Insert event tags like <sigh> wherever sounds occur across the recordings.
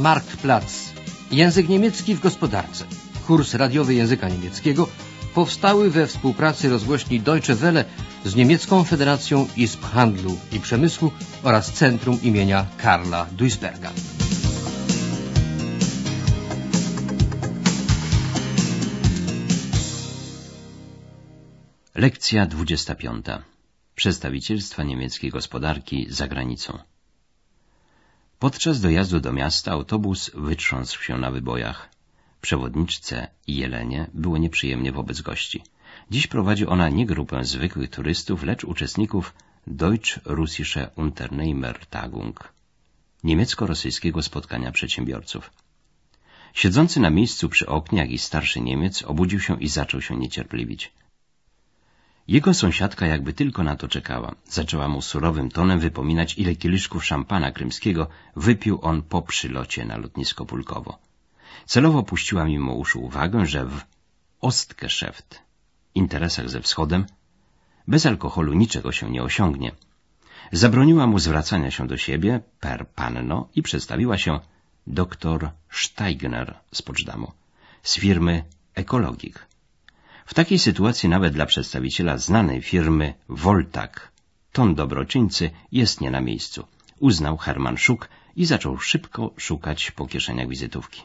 Marktplatz. Język niemiecki w gospodarce. Kurs radiowy języka niemieckiego powstały we współpracy rozgłośni Deutsche Welle z Niemiecką Federacją Izb Handlu i Przemysłu oraz Centrum imienia Karla Duisberga. Lekcja 25. Przedstawicielstwa niemieckiej gospodarki za granicą. Podczas dojazdu do miasta autobus wytrząsł się na wybojach. Przewodniczce i Jelenie było nieprzyjemnie wobec gości. Dziś prowadzi ona nie grupę zwykłych turystów, lecz uczestników Deutsch-Russische Unternehmer Tagung, niemiecko-rosyjskiego spotkania przedsiębiorców. Siedzący na miejscu przy oknie jakiś starszy Niemiec obudził się i zaczął się niecierpliwić. Jego sąsiadka jakby tylko na to czekała. Zaczęła mu surowym tonem wypominać, ile kieliszków szampana krymskiego wypił on po przylocie na lotnisko Pulkowo. Celowo puściła mimo uszu uwagę, że w Ostgeschäft, interesach ze wschodem, bez alkoholu niczego się nie osiągnie. Zabroniła mu zwracania się do siebie per panno i przedstawiła się doktor Steigner z Poczdamu, z firmy Ekologik. W takiej sytuacji nawet dla przedstawiciela znanej firmy Voltak ton dobroczyńcy jest nie na miejscu. Uznał Hermann Schuck i zaczął szybko szukać po kieszeniach wizytówki.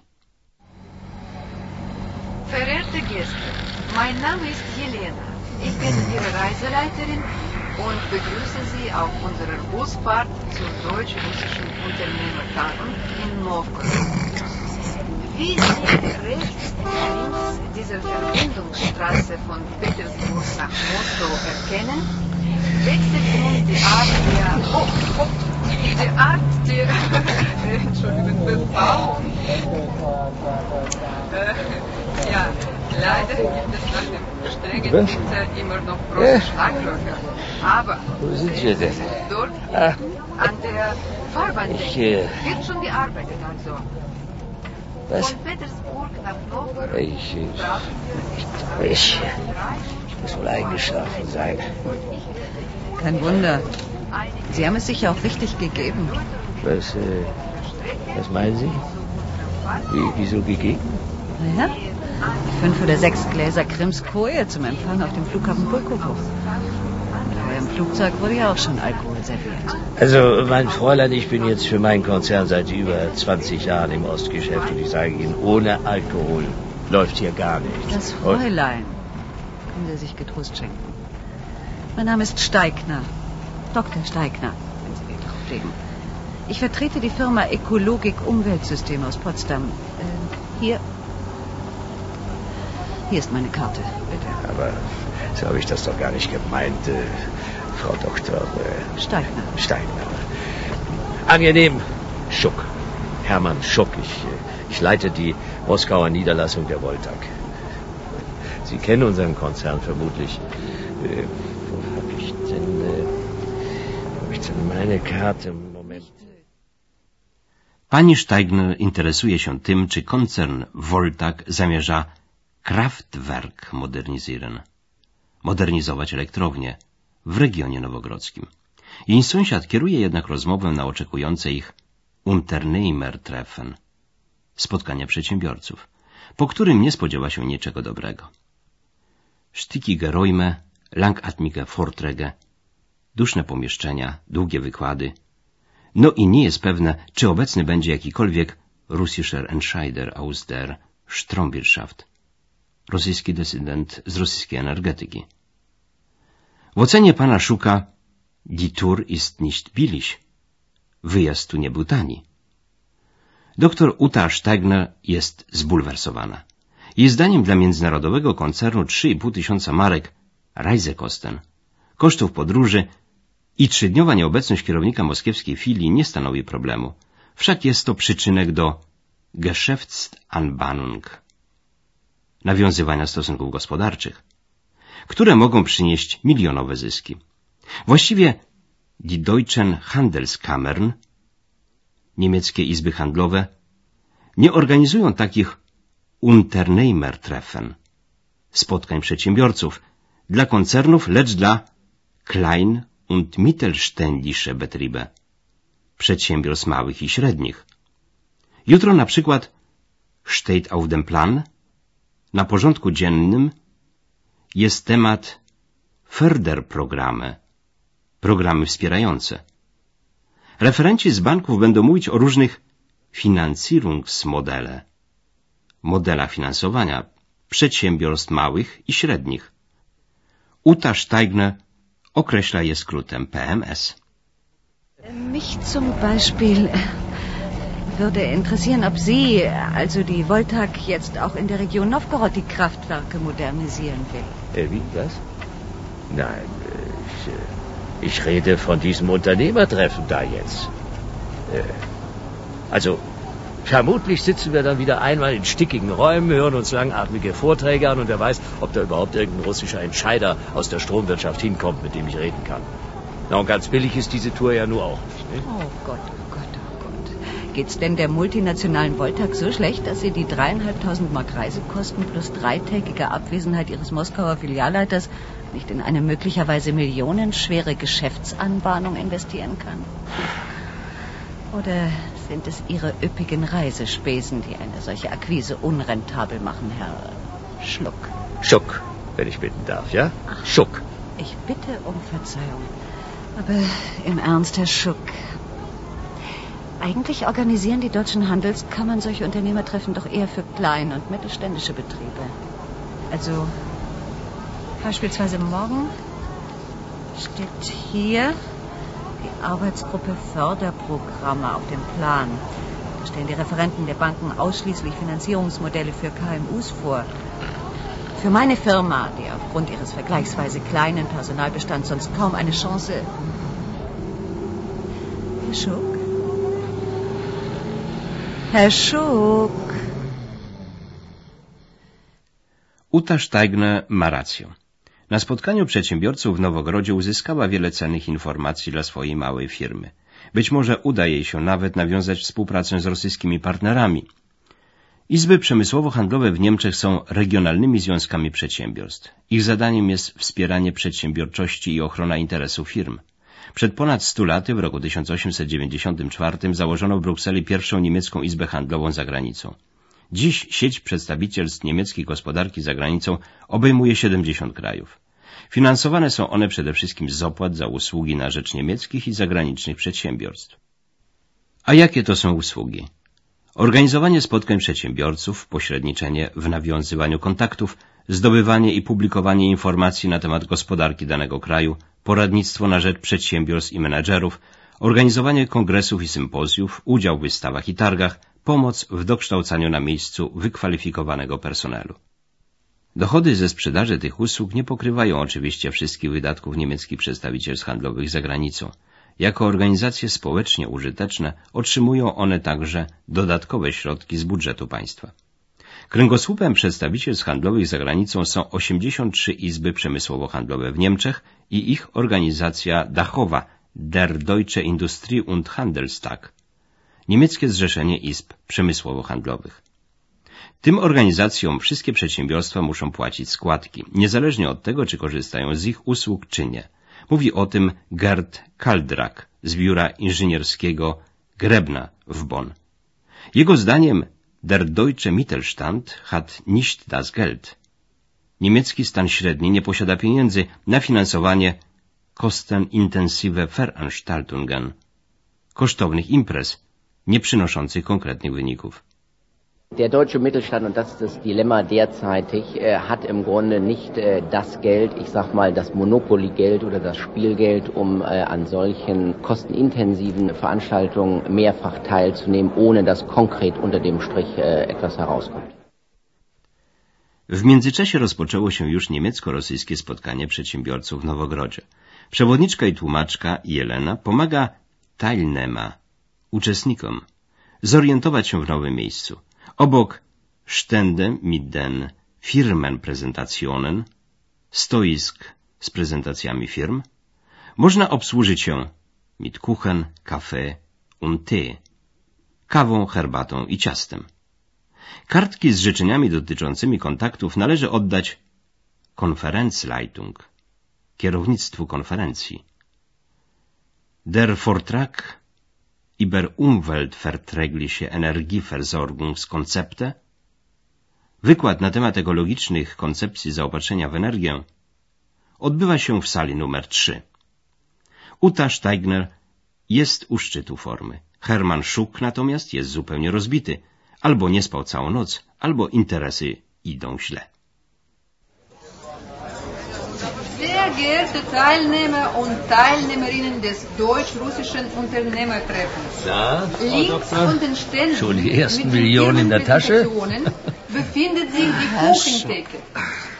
Verehrte Gäste, mein Name ist Jelena. Ich bin Ihre Reiseleiterin und begrüße Sie auf unserer Busfahrt zur deutsch-russischen in Novgorod. Wie Sie rechts links dieser Verbindungsstraße von Petersburg nach Moskau erkennen, wechselt nun die Art der, oh, oh, die Art der, <laughs> Entschuldigung, Bebauung. Äh, ja, leider gibt es nach dem strengen Winter immer noch große Schlaglöcher. Aber Wo sind wir denn? dort Ah. an der Fahrbahndecke Ich, äh, wird schon gearbeitet also. Was? Von Petersburg nach Novgorod Ich, ich, ich, ich muss wohl eingeschlafen sein. Kein Wunder. Sie haben es sich ja auch richtig gegeben. Was, äh, was meinen Sie? Wie, wieso gegeben? Naja, fünf oder sechs Gläser Krimskoje zum Empfang auf dem Flughafen Pulkowo. Flugzeug wurde ja auch schon Alkohol serviert. Also, mein Fräulein, ich bin jetzt für meinen Konzern seit über 20 Jahren im Ostgeschäft und ich sage Ihnen, ohne Alkohol läuft hier gar nichts. Das Fräulein können Sie sich getrost schenken. Mein Name ist Steigner. Dr. Steigner, wenn Sie Wert darauf legen. Ich vertrete die Firma Ökologik Umweltsystem aus Potsdam. Äh, hier. Hier ist meine Karte. Bitte. Aber so habe ich das doch gar nicht gemeint, äh, Frau Dr. Steigner. Steiner. Angenehm, Schuck. Hermann Schuck. Ich, ich leite die Moskauer Niederlassung der Voltag. Sie kennen unseren Konzern vermutlich. Äh, wo habe ich denn, äh, wo hab ich denn meine Karte? Moment. Pani Steigner interesuje się tym, czy koncern Voltak zamierza Kraftwerk modernizieren, modernizować elektrownię w regionie nowogrodzkim. Jej sąsiad kieruje jednak rozmowę na oczekujące ich Unternehmertreffen, spotkanie przedsiębiorców, po którym nie spodziewa się niczego dobrego. Sztyki Räume, langatmige Vorträge, duszne pomieszczenia, długie wykłady, no i nie jest pewne, czy obecny będzie jakikolwiek Russischer Entscheider aus der Stromwirtschaft, rosyjski dysydent z rosyjskiej energetyki. W ocenie pana Szuka Die Tour ist nicht billig. Wyjazd tu nie był tani. Doktor Uta Steigner jest zbulwersowana. Jej zdaniem dla międzynarodowego koncernu 3,5 tysiąca marek Reisekosten, kosztów podróży i trzydniowa nieobecność kierownika moskiewskiej filii nie stanowi problemu. Wszak jest to przyczynek do Geschäftsanbahnung, nawiązywania stosunków gospodarczych, które mogą przynieść milionowe zyski. Właściwie die Deutschen Handelskammern, niemieckie izby handlowe, nie organizują takich Unternehmertreffen, spotkań przedsiębiorców, dla koncernów, lecz dla Klein- und Mittelständische Betriebe, przedsiębiorstw małych i średnich. Jutro na przykład steht auf dem Plan, na porządku dziennym jest temat Förderprogramme, programy wspierające. Referenci z banków będą mówić o różnych Finanzierungsmodelle, modela finansowania przedsiębiorstw małych i średnich. Uta Steigner określa je skrótem PMS. Mich zum Beispiel würde interessieren, ob Sie, also die Voltag, jetzt auch in der Region Novgorod die Kraftwerke modernisieren will. Äh, wie, was? Nein, ich, äh, ich rede von diesem Unternehmertreffen da jetzt. Äh, also, vermutlich sitzen wir dann wieder einmal in stickigen Räumen, hören uns langatmige Vorträge an und wer weiß, ob da überhaupt irgendein russischer Entscheider aus der Stromwirtschaft hinkommt, mit dem ich reden kann. Na, und ganz billig ist diese Tour ja nur auch nicht. Ne? Oh Gott, oh Gott, oh Gott. Geht's denn der multinationalen Voltag so schlecht, dass Sie die dreieinhalbtausend Mark Reisekosten plus dreitägige Abwesenheit Ihres Moskauer Filialleiters nicht in eine möglicherweise millionenschwere Geschäftsanbahnung investieren kann? Oder sind es Ihre üppigen Reisespesen, die eine solche Akquise unrentabel machen, Herr Schluck? Schuck, wenn ich bitten darf, ja? Schuck. Ich bitte um Verzeihung. Aber im Ernst, Herr Schuck. Eigentlich organisieren die deutschen Handelskammern solche Unternehmertreffen doch eher für kleine und mittelständische Betriebe. Also beispielsweise morgen steht hier die Arbeitsgruppe Förderprogramme auf dem Plan. Da stellen die Referenten der Banken ausschließlich Finanzierungsmodelle für KMUs vor. Für meine Firma, die aufgrund ihres vergleichsweise kleinen Personalbestands sonst kaum eine Chance. Herr Schuck? Uta Steigner ma rację. Na spotkaniu przedsiębiorców w Nowogrodzie uzyskała wiele cennych informacji dla swojej małej firmy. Być może uda jej się nawet nawiązać współpracę z rosyjskimi partnerami. Izby przemysłowo-handlowe w Niemczech są regionalnymi związkami przedsiębiorstw. Ich zadaniem jest wspieranie przedsiębiorczości i ochrona interesów firm. Przed ponad stu laty, w roku 1894, założono w Brukseli pierwszą niemiecką izbę handlową za granicą. Dziś sieć przedstawicielstw niemieckiej gospodarki za granicą obejmuje 70 krajów. Finansowane są one przede wszystkim z opłat za usługi na rzecz niemieckich i zagranicznych przedsiębiorstw. A jakie to są usługi? Organizowanie spotkań przedsiębiorców, pośredniczenie w nawiązywaniu kontaktów, zdobywanie i publikowanie informacji na temat gospodarki danego kraju, poradnictwo na rzecz przedsiębiorstw i menedżerów, organizowanie kongresów i sympozjów, udział w wystawach i targach, pomoc w dokształcaniu na miejscu wykwalifikowanego personelu. Dochody ze sprzedaży tych usług nie pokrywają oczywiście wszystkich wydatków niemieckich przedstawicielstw handlowych za granicą. Jako organizacje społecznie użyteczne otrzymują one także dodatkowe środki z budżetu państwa. Kręgosłupem przedstawicielstw handlowych za granicą są 83 izby przemysłowo-handlowe w Niemczech i ich organizacja dachowa Der Deutsche Industrie- und Handelstag, niemieckie Zrzeszenie Izb Przemysłowo-Handlowych. Tym organizacjom wszystkie przedsiębiorstwa muszą płacić składki, niezależnie od tego, czy korzystają z ich usług, czy nie. Mówi o tym Gerd Kaldrak z biura inżynierskiego Grebna w Bonn. Jego zdaniem der deutsche Mittelstand hat nicht das Geld. Niemiecki stan średni nie posiada pieniędzy na finansowanie kostenintensive Veranstaltungen, kosztownych imprez, nie przynoszących konkretnych wyników. Der deutsche Mittelstand, und das ist das Dilemma derzeitig, äh, hat im Grunde nicht äh, das Geld, ich sag mal das Monopoly-Geld oder das Spielgeld, um äh, an solchen kostenintensiven Veranstaltungen mehrfach teilzunehmen, ohne dass konkret unter dem Strich äh, etwas herauskommt. W międzyczasie rozpoczęło się już niemiecko-rosyjskie spotkanie przedsiębiorców w Nowogrodzie. Przewodniczka i tłumaczka Jelena pomaga Teilnehmer, uczestnikom, zorientować się w nowym miejscu. Obok Stände mit den Firmenpräsentationen, stoisk z prezentacjami firm, można obsłużyć się mit Kuchen, Kaffee und Tee, kawą, herbatą i ciastem. Kartki z życzeniami dotyczącymi kontaktów należy oddać Konferenzleitung, kierownictwu konferencji. Der Vortrag über umweltverträgliche Energieversorgungskonzepte, wykład na temat ekologicznych koncepcji zaopatrzenia w energię, odbywa się w sali numer 3. Uta Steigner jest u szczytu formy. Hermann Schuck natomiast jest zupełnie rozbity. Albo nie spał całą noc, albo interesy idą źle. Sehr geehrte Teilnehmer und Teilnehmerinnen des deutsch-russischen Unternehmertreffens. Na, Links von den Ständen Schon die ersten mit den Millionen in der Tasche? Befindet sich die Kuchentheke.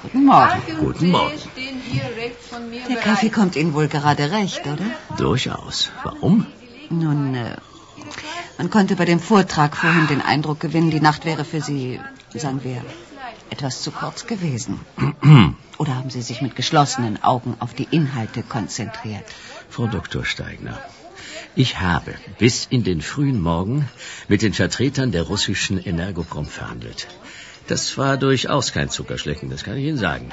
Guten Morgen. Guten Morgen. stehen hier rechts von mir Der bereit. Kaffee kommt Ihnen wohl gerade recht, oder? Durchaus. Warum? Nun, äh, man konnte bei dem Vortrag vorhin den Eindruck gewinnen, die Nacht wäre für Sie, sagen wir, etwas zu kurz gewesen. <clears throat> Oder haben Sie sich mit geschlossenen Augen auf die Inhalte konzentriert? Frau Dr. Steigner, ich habe bis in den frühen Morgen mit den Vertretern der russischen Energoprom verhandelt. Das war durchaus kein Zuckerschlecken, das kann ich Ihnen sagen.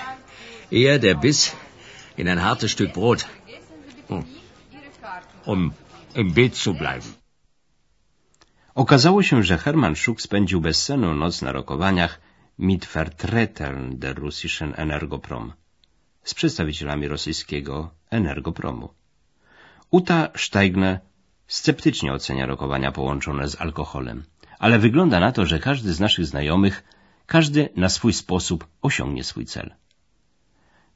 Eher der Biss in ein hartes Stück Brot. Hm. Um im Bild zu bleiben. Okazało się, że Hermann Schuck spędził bezsenną noc na rokowaniach mit Vertretern der russischen Energoprom z przedstawicielami rosyjskiego Energopromu. Uta Steigner sceptycznie ocenia rokowania połączone z alkoholem, ale wygląda na to, że każdy z naszych znajomych, każdy na swój sposób osiągnie swój cel.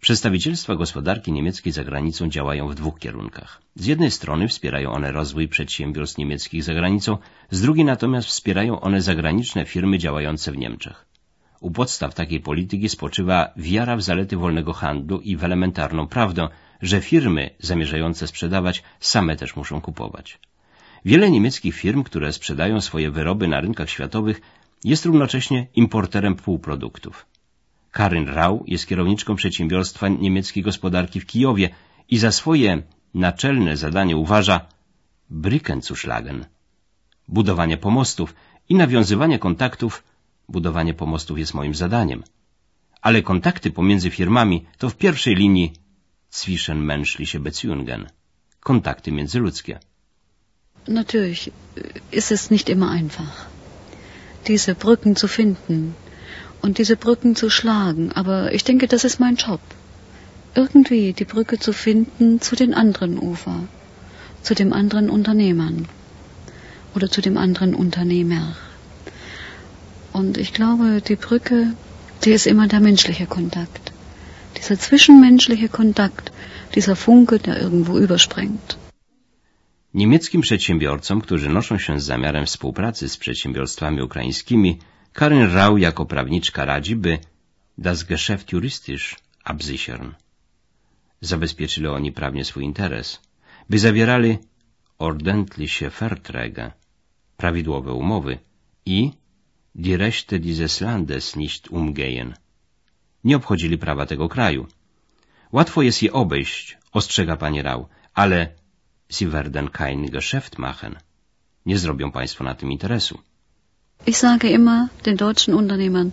Przedstawicielstwa gospodarki niemieckiej za granicą działają w dwóch kierunkach. Z jednej strony wspierają one rozwój przedsiębiorstw niemieckich za granicą, z drugiej natomiast wspierają one zagraniczne firmy działające w Niemczech. U podstaw takiej polityki spoczywa wiara w zalety wolnego handlu i w elementarną prawdę, że firmy zamierzające sprzedawać same też muszą kupować. Wiele niemieckich firm, które sprzedają swoje wyroby na rynkach światowych, jest równocześnie importerem półproduktów. Karin Rau jest kierowniczką przedsiębiorstwa niemieckiej gospodarki w Kijowie i za swoje naczelne zadanie uważa Brücken zu schlagen. Budowanie pomostów i nawiązywanie kontaktów. Budowanie pomostów jest moim zadaniem. Ale kontakty pomiędzy firmami to w pierwszej linii zwischenmenschliche Beziehungen. Kontakty międzyludzkie. Natürlich ist es nicht immer einfach, diese Brücken zu finden und diese Brücken zu schlagen, aber ich denke, das ist mein Job. Irgendwie die Brücke zu finden zu den anderen Ufer, zu dem anderen Unternehmern oder zu dem anderen Unternehmer. Und ich glaube, die Brücke, die ist immer der menschliche Kontakt. Dieser zwischenmenschliche Kontakt, dieser Funke, der irgendwo überspringt. Niemieckim przedsiębiorcom, którzy noszą się z zamiarem współpracy z przedsiębiorstwami ukraińskimi, Karin Rau jako prawniczka radzi, by das Geschäft juristisch absichern. Zabezpieczyli oni prawnie swój interes, by zawierali ordentliche Verträge, prawidłowe umowy i die Rechte dieses Landes nicht umgehen. Nie obchodzili prawa tego kraju. Łatwo jest je obejść, ostrzega pani Rau, ale Sie werden kein Geschäft machen. Nie zrobią państwo na tym interesu. Ich sage immer den deutschen Unternehmern,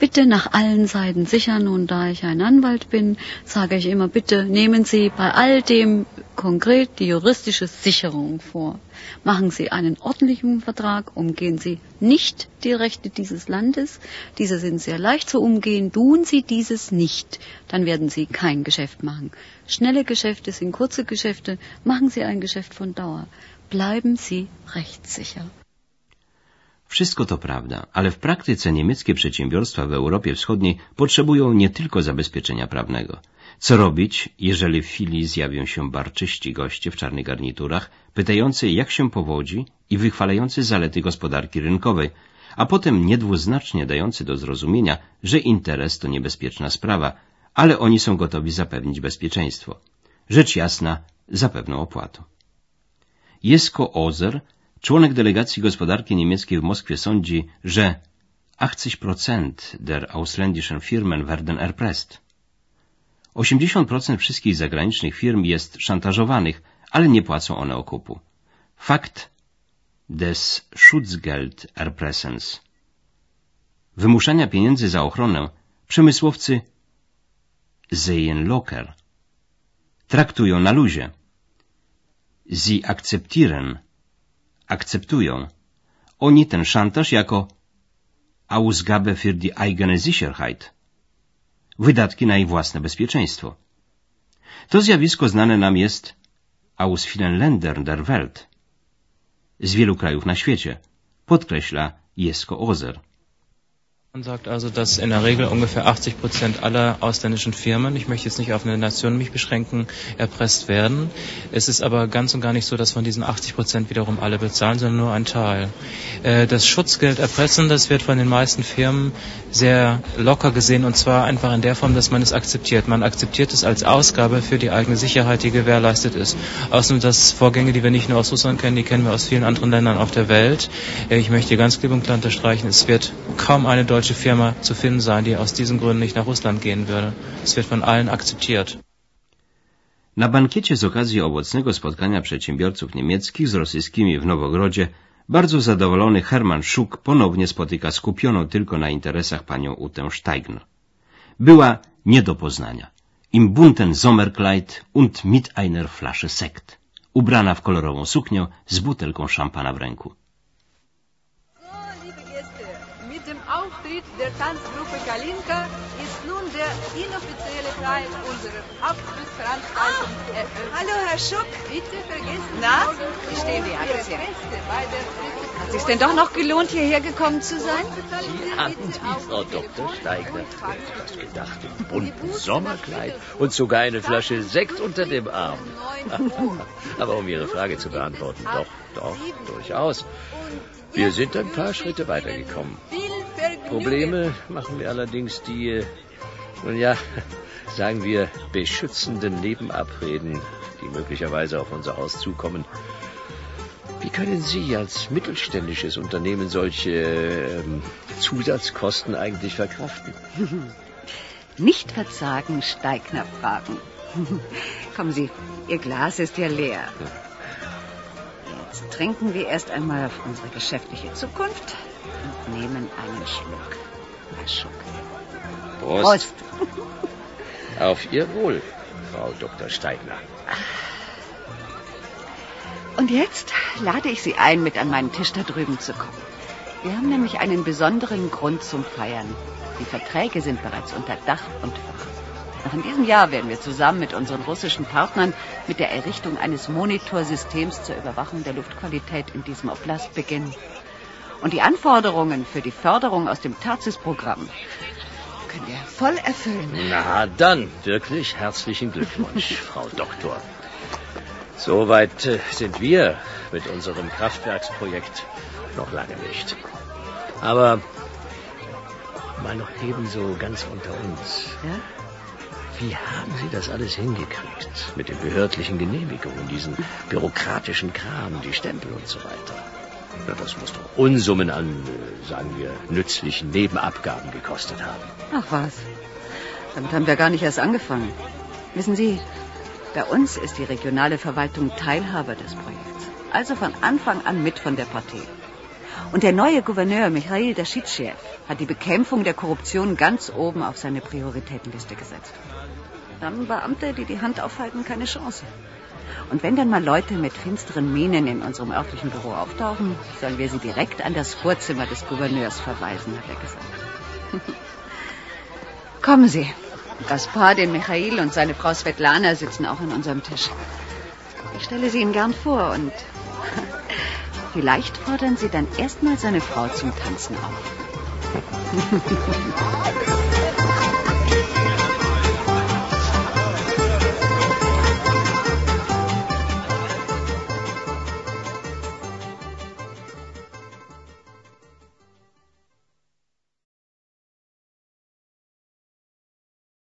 bitte nach allen Seiten sichern und da ich ein Anwalt bin, sage ich immer, bitte nehmen Sie bei all dem konkret die juristische Sicherung vor. Machen Sie einen ordentlichen Vertrag, umgehen Sie nicht die Rechte dieses Landes, diese sind sehr leicht zu umgehen, tun Sie dieses nicht, dann werden Sie kein Geschäft machen. Schnelle Geschäfte sind kurze Geschäfte, machen Sie ein Geschäft von Dauer. Bleiben Sie rechtssicher. Wszystko to prawda, ale w praktyce niemieckie przedsiębiorstwa w Europie Wschodniej potrzebują nie tylko zabezpieczenia prawnego. Co robić, jeżeli w chwili zjawią się barczyści goście w czarnych garniturach, pytający jak się powodzi i wychwalający zalety gospodarki rynkowej, a potem niedwuznacznie dający do zrozumienia, że interes to niebezpieczna sprawa, ale oni są gotowi zapewnić bezpieczeństwo. Rzecz jasna, za pewną opłatą. Jesko Ozer, członek delegacji gospodarki niemieckiej w Moskwie sądzi, że 80% der ausländischen Firmen werden erpresst. 80% wszystkich zagranicznych firm jest szantażowanych, ale nie płacą one okupu. Fakt des Schutzgeld-Erpressens. Wymuszania pieniędzy za ochronę przemysłowcy sehen locker. Traktują na luzie. Sie akzeptieren akceptują. Oni ten szantaż jako Ausgabe für die eigene Sicherheit, wydatki na ich własne bezpieczeństwo. To zjawisko znane nam jest aus vielen Ländern der Welt, z wielu krajów na świecie, podkreśla Jesko Ozer. Man sagt also, dass in der Regel ungefähr 80 Prozent aller ausländischen Firmen, ich möchte jetzt nicht auf eine Nation mich beschränken, erpresst werden. Es ist aber ganz und gar nicht so, dass von diesen 80 Prozent wiederum alle bezahlen, sondern nur ein Teil. Äh, das Schutzgeld erpressen, das wird von den meisten Firmen sehr locker gesehen und zwar einfach in der Form, dass man es akzeptiert. Man akzeptiert es als Ausgabe für die eigene Sicherheit, die gewährleistet ist. Außerdem das Vorgänge, die wir nicht nur aus Russland kennen, die kennen wir aus vielen anderen Ländern auf der Welt. Äh, ich möchte ganz klipp und klar unterstreichen, es wird kaum eine deutsche deutsche Firma zu finden sein, die aus diesen Gründen nicht nach Russland gehen würde. Es wird von allen akzeptiert. Na bankiecie z okazji owocnego spotkania przedsiębiorców niemieckich z rosyjskimi w Nowogrodzie bardzo zadowolony Hermann Schuck ponownie spotyka skupioną tylko na interesach panią Utę Steigner. Była nie do poznania. Im bunten Sommerkleid und mit einer Flasche Sekt. Ubrana w kolorową suknię z butelką szampana w ręku. Der Tanzgruppe Kalinka ist nun der inoffizielle Teil unserer Abschlussveranstaltung eröffnet. Hallo, Herr Schuck. Bitte vergessen Na, Sie wie stehen die alles hier? bei der Hat es sich denn doch noch gelohnt, hierher gekommen zu sein? Sie hatten die Frau Dr. Steigner. Das gedacht? Im bunten Sommerkleid und sogar eine Flasche Sekt unter dem Arm. <laughs> Aber um Ihre Frage zu beantworten, doch, doch, durchaus. Wir sind ein paar Schritte weitergekommen. Probleme machen wir allerdings die, äh, nun ja, <laughs> sagen wir, beschützenden Nebenabreden, die möglicherweise auf unser Haus zukommen. Wie können Sie als mittelständisches Unternehmen solche ähm, Zusatzkosten eigentlich verkraften? <laughs> Nicht verzagen, Steigner fragen. <laughs> Kommen Sie, Ihr Glas ist ja leer. Jetzt trinken wir erst einmal auf unsere geschäftliche Zukunft nehmen einen Schluck. Herr Schuck. Prost. Prost. <laughs> Auf Ihr Wohl, Frau Dr. Steigner. Und jetzt lade ich Sie ein, mit an meinen Tisch da drüben zu kommen. Wir haben nämlich einen besonderen Grund zum Feiern. Die Verträge sind bereits unter Dach und Fach. Noch in diesem Jahr werden wir zusammen mit unseren russischen Partnern mit der Errichtung eines Monitorsystems zur Überwachung der Luftqualität in diesem Oblast beginnen. Und die Anforderungen für die Förderung aus dem Tarzis-Programm können wir voll erfüllen. Na dann, wirklich herzlichen Glückwunsch, <laughs> Frau Doktor. Soweit äh, sind wir mit unserem Kraftwerksprojekt noch lange nicht. Aber mal noch ebenso ganz unter uns. Ja? Wie haben Sie das alles hingekriegt? Mit den behördlichen Genehmigungen, diesen bürokratischen Kram, die Stempel und so weiter. Das muss doch Unsummen an, sagen wir, nützlichen Nebenabgaben gekostet haben. Ach was. Damit haben wir gar nicht erst angefangen. Wissen Sie, bei uns ist die regionale Verwaltung Teilhaber des Projekts. Also von Anfang an mit von der Partie. Und der neue Gouverneur Michail Daschitschew hat die Bekämpfung der Korruption ganz oben auf seine Prioritätenliste gesetzt. Dann haben Beamte, die die Hand aufhalten, keine Chance. Und wenn dann mal Leute mit finsteren Mienen in unserem örtlichen Büro auftauchen, sollen wir sie direkt an das Vorzimmer des Gouverneurs verweisen, hat er gesagt. <laughs> Kommen Sie. Gaspar, den Michail und seine Frau Svetlana sitzen auch an unserem Tisch. Ich stelle sie Ihnen gern vor und <laughs> vielleicht fordern Sie dann erstmal seine Frau zum Tanzen auf. <laughs>